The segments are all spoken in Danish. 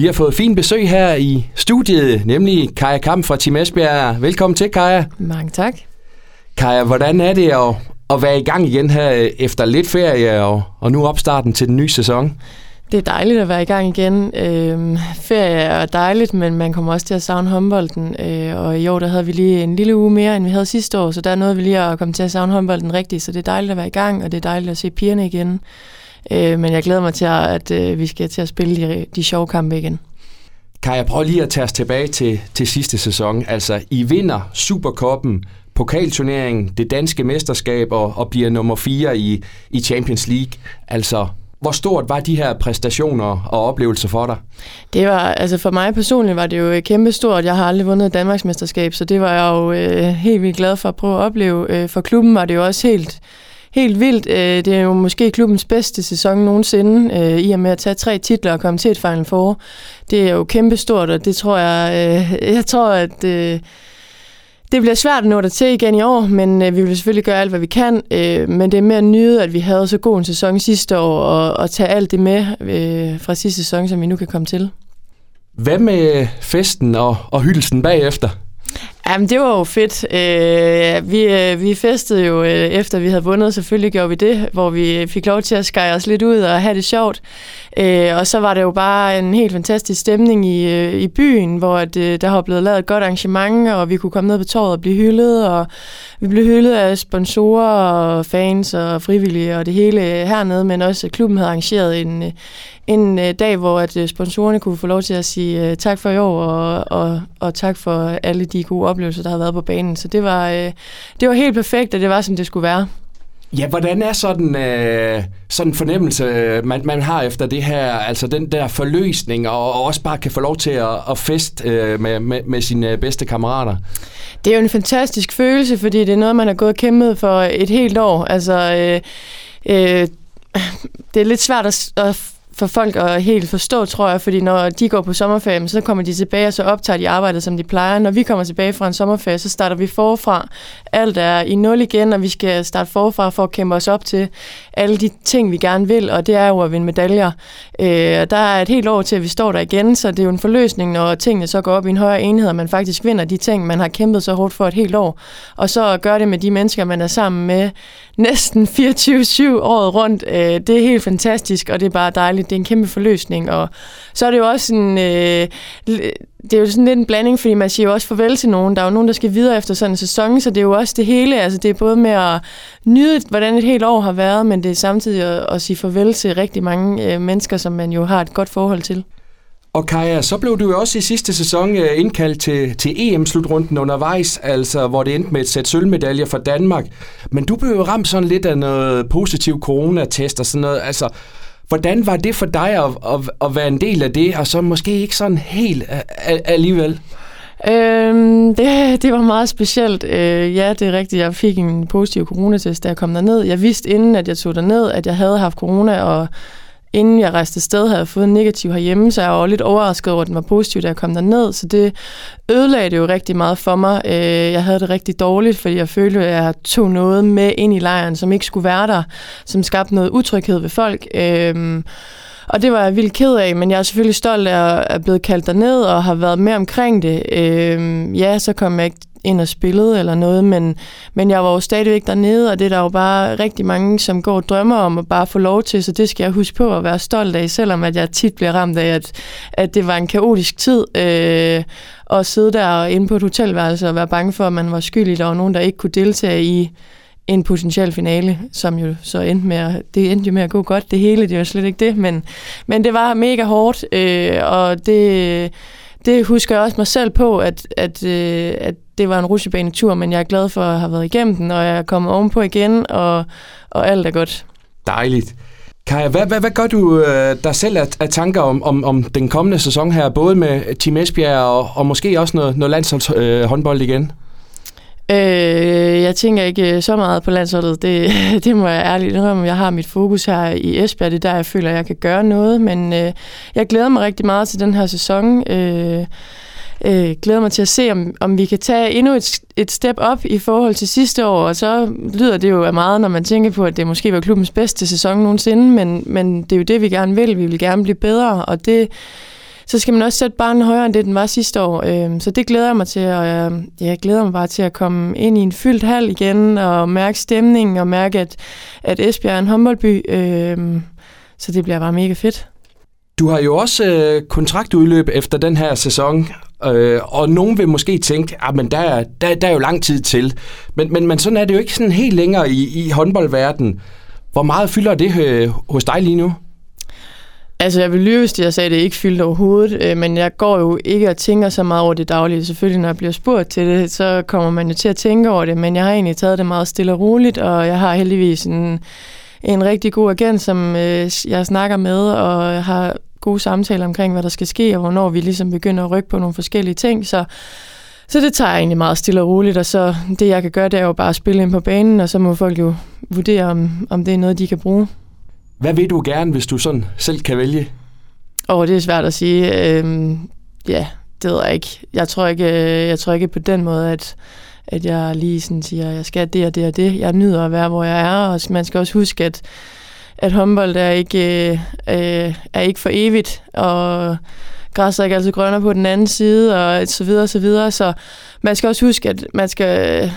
Vi har fået fin besøg her i studiet, nemlig Kaja Kamp fra Team Esbjerg. Velkommen til, Kaja. Mange tak. Kaja, hvordan er det at, at være i gang igen her øh, efter lidt ferie og, og nu opstarten til den nye sæson? Det er dejligt at være i gang igen. Øhm, ferie er dejligt, men man kommer også til at savne håndbolden. Øh, og i år der havde vi lige en lille uge mere, end vi havde sidste år, så der er noget, vi lige at komme til at savne håndbolden rigtigt. Så det er dejligt at være i gang, og det er dejligt at se pigerne igen. Øh, men jeg glæder mig til, at, øh, vi skal til at spille de, de sjove kampe igen. Kan jeg prøve lige at tage os tilbage til, til sidste sæson? Altså, I vinder Superkoppen, pokalturneringen, det danske mesterskab og, og bliver nummer 4 i, i Champions League. Altså, hvor stort var de her præstationer og oplevelser for dig? Det var, altså for mig personligt var det jo kæmpe stort. Jeg har aldrig vundet et Danmarksmesterskab, så det var jeg jo øh, helt vildt glad for at prøve at opleve. Øh, for klubben var det jo også helt, helt vildt. Øh, det er jo måske klubbens bedste sæson nogensinde, øh, i og med at tage tre titler og komme til et Final Four. Det er jo kæmpe stort, og det tror jeg, øh, jeg tror, at øh, det bliver svært at nå det til igen i år, men øh, vi vil selvfølgelig gøre alt, hvad vi kan. Øh, men det er mere at nyde, at vi havde så god en sæson sidste år, og, og tage alt det med øh, fra sidste sæson, som vi nu kan komme til. Hvad med festen og, og hyldelsen bagefter? Jamen, det var jo fedt. Øh, vi, øh, vi festede jo, øh, efter vi havde vundet, selvfølgelig gjorde vi det, hvor vi fik lov til at skære os lidt ud og have det sjovt. Øh, og så var det jo bare en helt fantastisk stemning i, øh, i byen, hvor at, øh, der har blevet lavet et godt arrangement, og vi kunne komme ned på torvet og blive hyldet, og vi blev hyldet af sponsorer og fans og frivillige og det hele hernede, men også klubben havde arrangeret en, en øh, dag, hvor at øh, sponsorerne kunne få lov til at sige øh, tak for i år, og, og, og tak for alle de gode oplevelser, der har været på banen. Så det var, det var helt perfekt, og det var, som det skulle være. Ja, hvordan er sådan øh, sådan en fornemmelse, man, man har efter det her, altså den der forløsning, og, og også bare kan få lov til at, at feste øh, med, med, med sine bedste kammerater? Det er jo en fantastisk følelse, fordi det er noget, man har gået og kæmpet for et helt år. Altså, øh, øh, det er lidt svært at, at for folk at helt forstå, tror jeg, fordi når de går på sommerferie, så kommer de tilbage, og så optager de arbejdet, som de plejer. Når vi kommer tilbage fra en sommerferie, så starter vi forfra. Alt er i nul igen, og vi skal starte forfra for at kæmpe os op til alle de ting, vi gerne vil, og det er jo at vinde medaljer. Øh, der er et helt år til, at vi står der igen, så det er jo en forløsning, når tingene så går op i en højere enhed, og man faktisk vinder de ting, man har kæmpet så hårdt for et helt år. Og så gør det med de mennesker, man er sammen med næsten 24-7 året rundt. Øh, det er helt fantastisk, og det er bare dejligt. Det er en kæmpe forløsning. Og så er det jo også en... Øh, det er jo sådan lidt en blanding, fordi man siger jo også farvel til nogen. Der er jo nogen, der skal videre efter sådan en sæson, så det er jo også det hele. Altså det er både med at nyde, hvordan et helt år har været, men det er samtidig at, at sige farvel til rigtig mange øh, mennesker, som man jo har et godt forhold til. Og Kaja, så blev du jo også i sidste sæson øh, indkaldt til, til EM-slutrunden undervejs, altså hvor det endte med et sæt sølvmedaljer for Danmark. Men du blev jo ramt sådan lidt af noget positiv coronatest og sådan noget. Altså, hvordan var det for dig at, at, at være en del af det, og så måske ikke sådan helt alligevel? Øhm, det, det var meget specielt. Øh, ja, det er rigtigt. Jeg fik en positiv coronatest, da jeg kom derned. Jeg vidste inden, at jeg tog derned, at jeg havde haft corona, og inden jeg rejste sted, havde jeg fået en negativ herhjemme, så jeg var lidt overrasket over, at den var positiv, da jeg kom derned. Så det ødelagde det jo rigtig meget for mig. Øh, jeg havde det rigtig dårligt, fordi jeg følte, at jeg tog noget med ind i lejren, som ikke skulle være der, som skabte noget utryghed ved folk. Øh, og det var jeg vildt ked af, men jeg er selvfølgelig stolt af at blevet kaldt derned og har været med omkring det. Øh, ja, så kom jeg ikke ind og spillede eller noget, men, men jeg var jo stadigvæk dernede, og det er der jo bare rigtig mange, som går og drømmer om at bare få lov til, så det skal jeg huske på at være stolt af, selvom at jeg tit bliver ramt af, at, at det var en kaotisk tid øh, at sidde der inde på et hotelværelse og være bange for, at man var skyldig, der var nogen, der ikke kunne deltage i en potentiel finale, som jo så endte med at, det endte jo med at gå godt, det hele, det var slet ikke det, men, men det var mega hårdt, øh, og det, det husker jeg også mig selv på, at, at, øh, at det var en rutsjebanetur, men jeg er glad for at have været igennem den, og jeg er kommet ovenpå igen, og, og alt er godt. Dejligt. Kaja, hvad, hvad, hvad gør du øh, dig selv af, af tanker om, om, om den kommende sæson her, både med Team Esbjerg og, og måske også noget, noget landsholdshåndbold øh, igen? Øh, jeg tænker ikke øh, så meget på landsholdet. Det, det må jeg ærligt indrømme. Jeg har mit fokus her i Esbjerg. Det er der, jeg føler, jeg kan gøre noget. Men øh, jeg glæder mig rigtig meget til den her sæson. Øh, øh, glæder mig til at se, om, om vi kan tage endnu et, et step op i forhold til sidste år. Og så lyder det jo af meget, når man tænker på, at det måske var klubbens bedste sæson nogensinde. Men, men det er jo det, vi gerne vil. Vi vil gerne blive bedre. Og det så skal man også sætte barnet højere, end det den var sidste år. Øh, så det glæder jeg mig til, og jeg, jeg glæder mig bare til at komme ind i en fyldt hal igen, og mærke stemningen, og mærke, at, at Esbjerg er en håndboldby. Øh, så det bliver bare mega fedt. Du har jo også øh, kontraktudløb efter den her sæson, øh, og nogen vil måske tænke, at ah, der, der, der er jo lang tid til. Men, men, men sådan er det jo ikke sådan helt længere i, i håndboldverdenen. Hvor meget fylder det øh, hos dig lige nu? Altså, jeg vil lyve, hvis jeg sagde, at det ikke fyldte overhovedet, øh, men jeg går jo ikke og tænker så meget over det daglige. Selvfølgelig, når jeg bliver spurgt til det, så kommer man jo til at tænke over det, men jeg har egentlig taget det meget stille og roligt, og jeg har heldigvis en, en rigtig god agent, som øh, jeg snakker med, og har gode samtaler omkring, hvad der skal ske, og hvornår vi ligesom begynder at rykke på nogle forskellige ting, så så det tager jeg egentlig meget stille og roligt, og så det jeg kan gøre, det er jo bare at spille ind på banen, og så må folk jo vurdere, om, om det er noget, de kan bruge. Hvad vil du gerne, hvis du sådan selv kan vælge? Åh, oh, det er svært at sige. Øhm, ja, det ved jeg ikke. Jeg tror ikke, øh, jeg tror ikke på den måde, at, at jeg lige sådan siger, at jeg skal det og det og det. Jeg nyder at være, hvor jeg er, og man skal også huske, at, at håndbold er ikke, øh, øh, er ikke for evigt, og græs er ikke altid grønnere på den anden side, og så videre, og så videre. Så man skal også huske, at man skal, øh,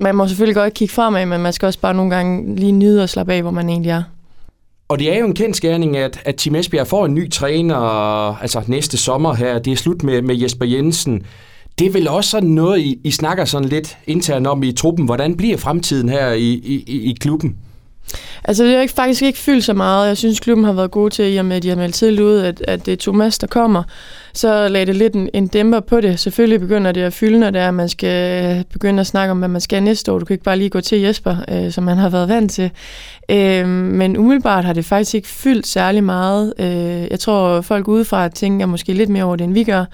man må selvfølgelig godt kigge fremad, men man skal også bare nogle gange lige nyde og slappe af, hvor man egentlig er. Og det er jo en kendt skæring, at, at Team Esbjerg får en ny træner altså næste sommer her. Det er slut med, med Jesper Jensen. Det er vel også sådan noget, I, I snakker sådan lidt internt om i truppen. Hvordan bliver fremtiden her i, i, i klubben? Altså, det har ikke, faktisk ikke fyldt så meget. Jeg synes, klubben har været god til, i og med, at de har meldt tidligt ud, at, at det er Thomas, der kommer. Så lagde det lidt en, en dæmper på det. Selvfølgelig begynder det at fylde, når det er, at man skal øh, begynde at snakke om, hvad man skal næste år. Du kan ikke bare lige gå til Jesper, øh, som man har været vant til. Øh, men umiddelbart har det faktisk ikke fyldt særlig meget. Øh, jeg tror, folk udefra tænker måske lidt mere over det, end vi gør.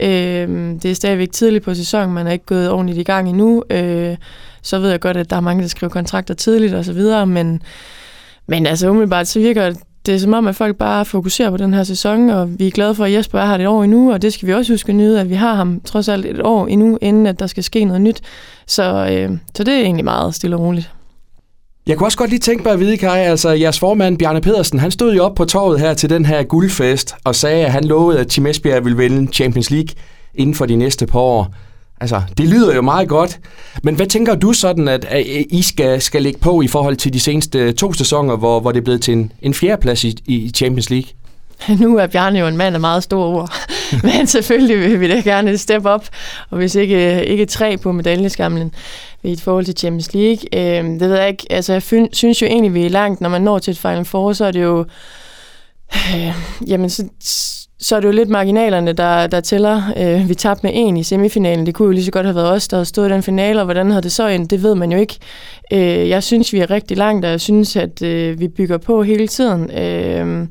Øh, det er stadigvæk tidligt på sæsonen, man er ikke gået ordentligt i gang endnu. Øh, så ved jeg godt, at der er mange, der skriver kontrakter tidligt og så videre, men, men altså umiddelbart så virker det er som om, at folk bare fokuserer på den her sæson, og vi er glade for, at Jesper er her et år endnu, og det skal vi også huske at nyde, at vi har ham trods alt et år endnu, inden at der skal ske noget nyt. Så, øh, så det er egentlig meget stille og roligt. Jeg kunne også godt lige tænke mig at vide, Kai, altså jeres formand, Bjarne Pedersen, han stod jo op på torvet her til den her guldfest og sagde, at han lovede, at Team Esbjerg ville vinde Champions League inden for de næste par år. Altså, det lyder jo meget godt. Men hvad tænker du sådan, at, I skal, skal lægge på i forhold til de seneste to sæsoner, hvor, hvor det er blevet til en, en fjerdeplads i, i Champions League? Nu er Bjarne jo en mand af meget store ord, men selvfølgelig vil vi da gerne step op, og hvis ikke, øh, ikke tre på medaljeskamlen i forhold til Champions League. Øh, det ved jeg ikke, altså jeg synes jo egentlig, vi er langt, når man når til et Final Four, så er det jo, øh, jamen så, så er det jo lidt marginalerne, der, der tæller. Øh, vi tabte med en i semifinalen. Det kunne jo lige så godt have været os, der havde stået i den finale, og hvordan havde det så endt? det ved man jo ikke. Øh, jeg synes, vi er rigtig langt, og jeg synes, at øh, vi bygger på hele tiden. Øh,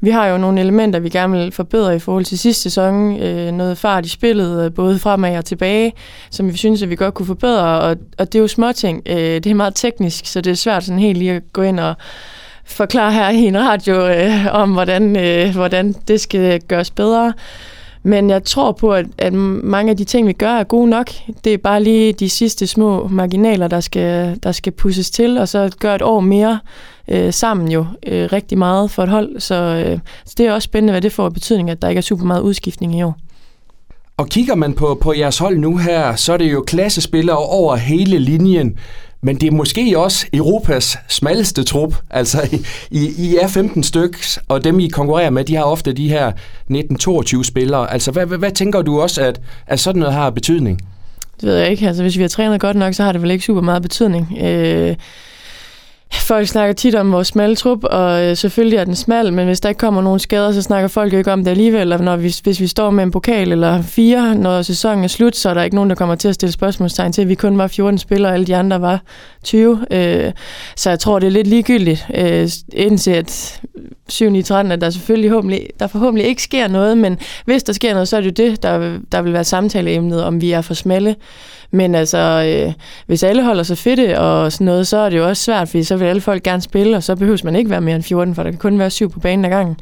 vi har jo nogle elementer, vi gerne vil forbedre i forhold til sidste sæson. Øh, noget fart i spillet, øh, både fremad og tilbage, som vi synes, at vi godt kunne forbedre. Og, og det er jo småting. Øh, det er meget teknisk, så det er svært sådan helt lige at gå ind og forklare her i en radio øh, om, hvordan, øh, hvordan det skal gøres bedre. Men jeg tror på, at, at mange af de ting, vi gør, er gode nok. Det er bare lige de sidste små marginaler, der skal, der skal pusses til, og så gøre et år mere øh, sammen jo øh, rigtig meget for et hold. Så, øh, så det er også spændende, hvad det får betydning, at der ikke er super meget udskiftning i år. Og kigger man på, på jeres hold nu her, så er det jo klassespillere over hele linjen. Men det er måske også Europas smalleste trup. Altså, I, I er 15 stykker, og dem I konkurrerer med, de har ofte de her 19-22 spillere. Altså, hvad, hvad, hvad tænker du også, at, at sådan noget har betydning? Det ved jeg ikke. Altså, hvis vi har trænet godt nok, så har det vel ikke super meget betydning. Øh, Folk snakker tit om vores smalle trup, og øh, selvfølgelig er den smal, men hvis der ikke kommer nogen skader, så snakker folk jo ikke om det alligevel. Og når vi, hvis vi står med en pokal eller fire, når sæsonen er slut, så er der ikke nogen, der kommer til at stille spørgsmålstegn til, at vi kun var 14 spillere, og alle de andre var 20. Øh, så jeg tror, det er lidt ligegyldigt, øh, indtil at 7 i 13, at der selvfølgelig håbentlig, der forhåbentlig ikke sker noget, men hvis der sker noget, så er det jo det, der, der vil være samtaleemnet, om vi er for smalle. Men altså, øh, hvis alle holder sig fedte og sådan noget, så er det jo også svært, fordi så vil alle folk gerne spille, og så behøves man ikke være mere end 14, for der kan kun være syv på banen ad gangen.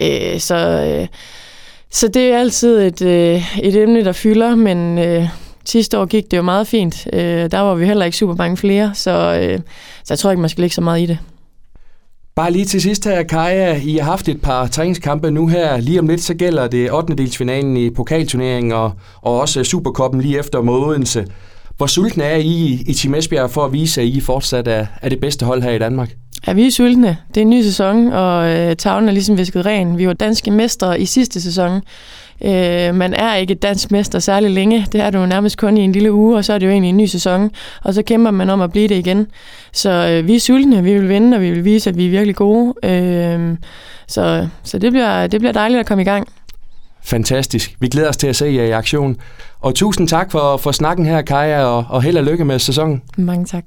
Øh, så, øh, så det er altid et, øh, et emne, der fylder, men øh, sidste år gik det jo meget fint. Øh, der var vi heller ikke super mange flere, så, øh, så jeg tror ikke, man skal lægge så meget i det. Bare lige til sidst her, Kaja, I har haft et par træningskampe nu her. Lige om lidt, så gælder det 8. delsfinalen i pokalturneringen og, og også Superkoppen lige efter mod Odense. Hvor sultne er I i Team Esbjerg for at vise, at I fortsat er, er det bedste hold her i Danmark? Ja, vi er sultne. Det er en ny sæson, og øh, tavlen er ligesom visket ren. Vi var danske mestre i sidste sæson. Øh, man er ikke dansk mester særlig længe. Det er du nærmest kun i en lille uge, og så er det jo egentlig en ny sæson. Og så kæmper man om at blive det igen. Så øh, vi er sultne, vi vil vinde, og vi vil vise, at vi er virkelig gode. Øh, så så det, bliver, det bliver dejligt at komme i gang. Fantastisk. Vi glæder os til at se jer i aktion. Og tusind tak for, for snakken her, Kaja, og, og held og lykke med sæsonen. Mange tak.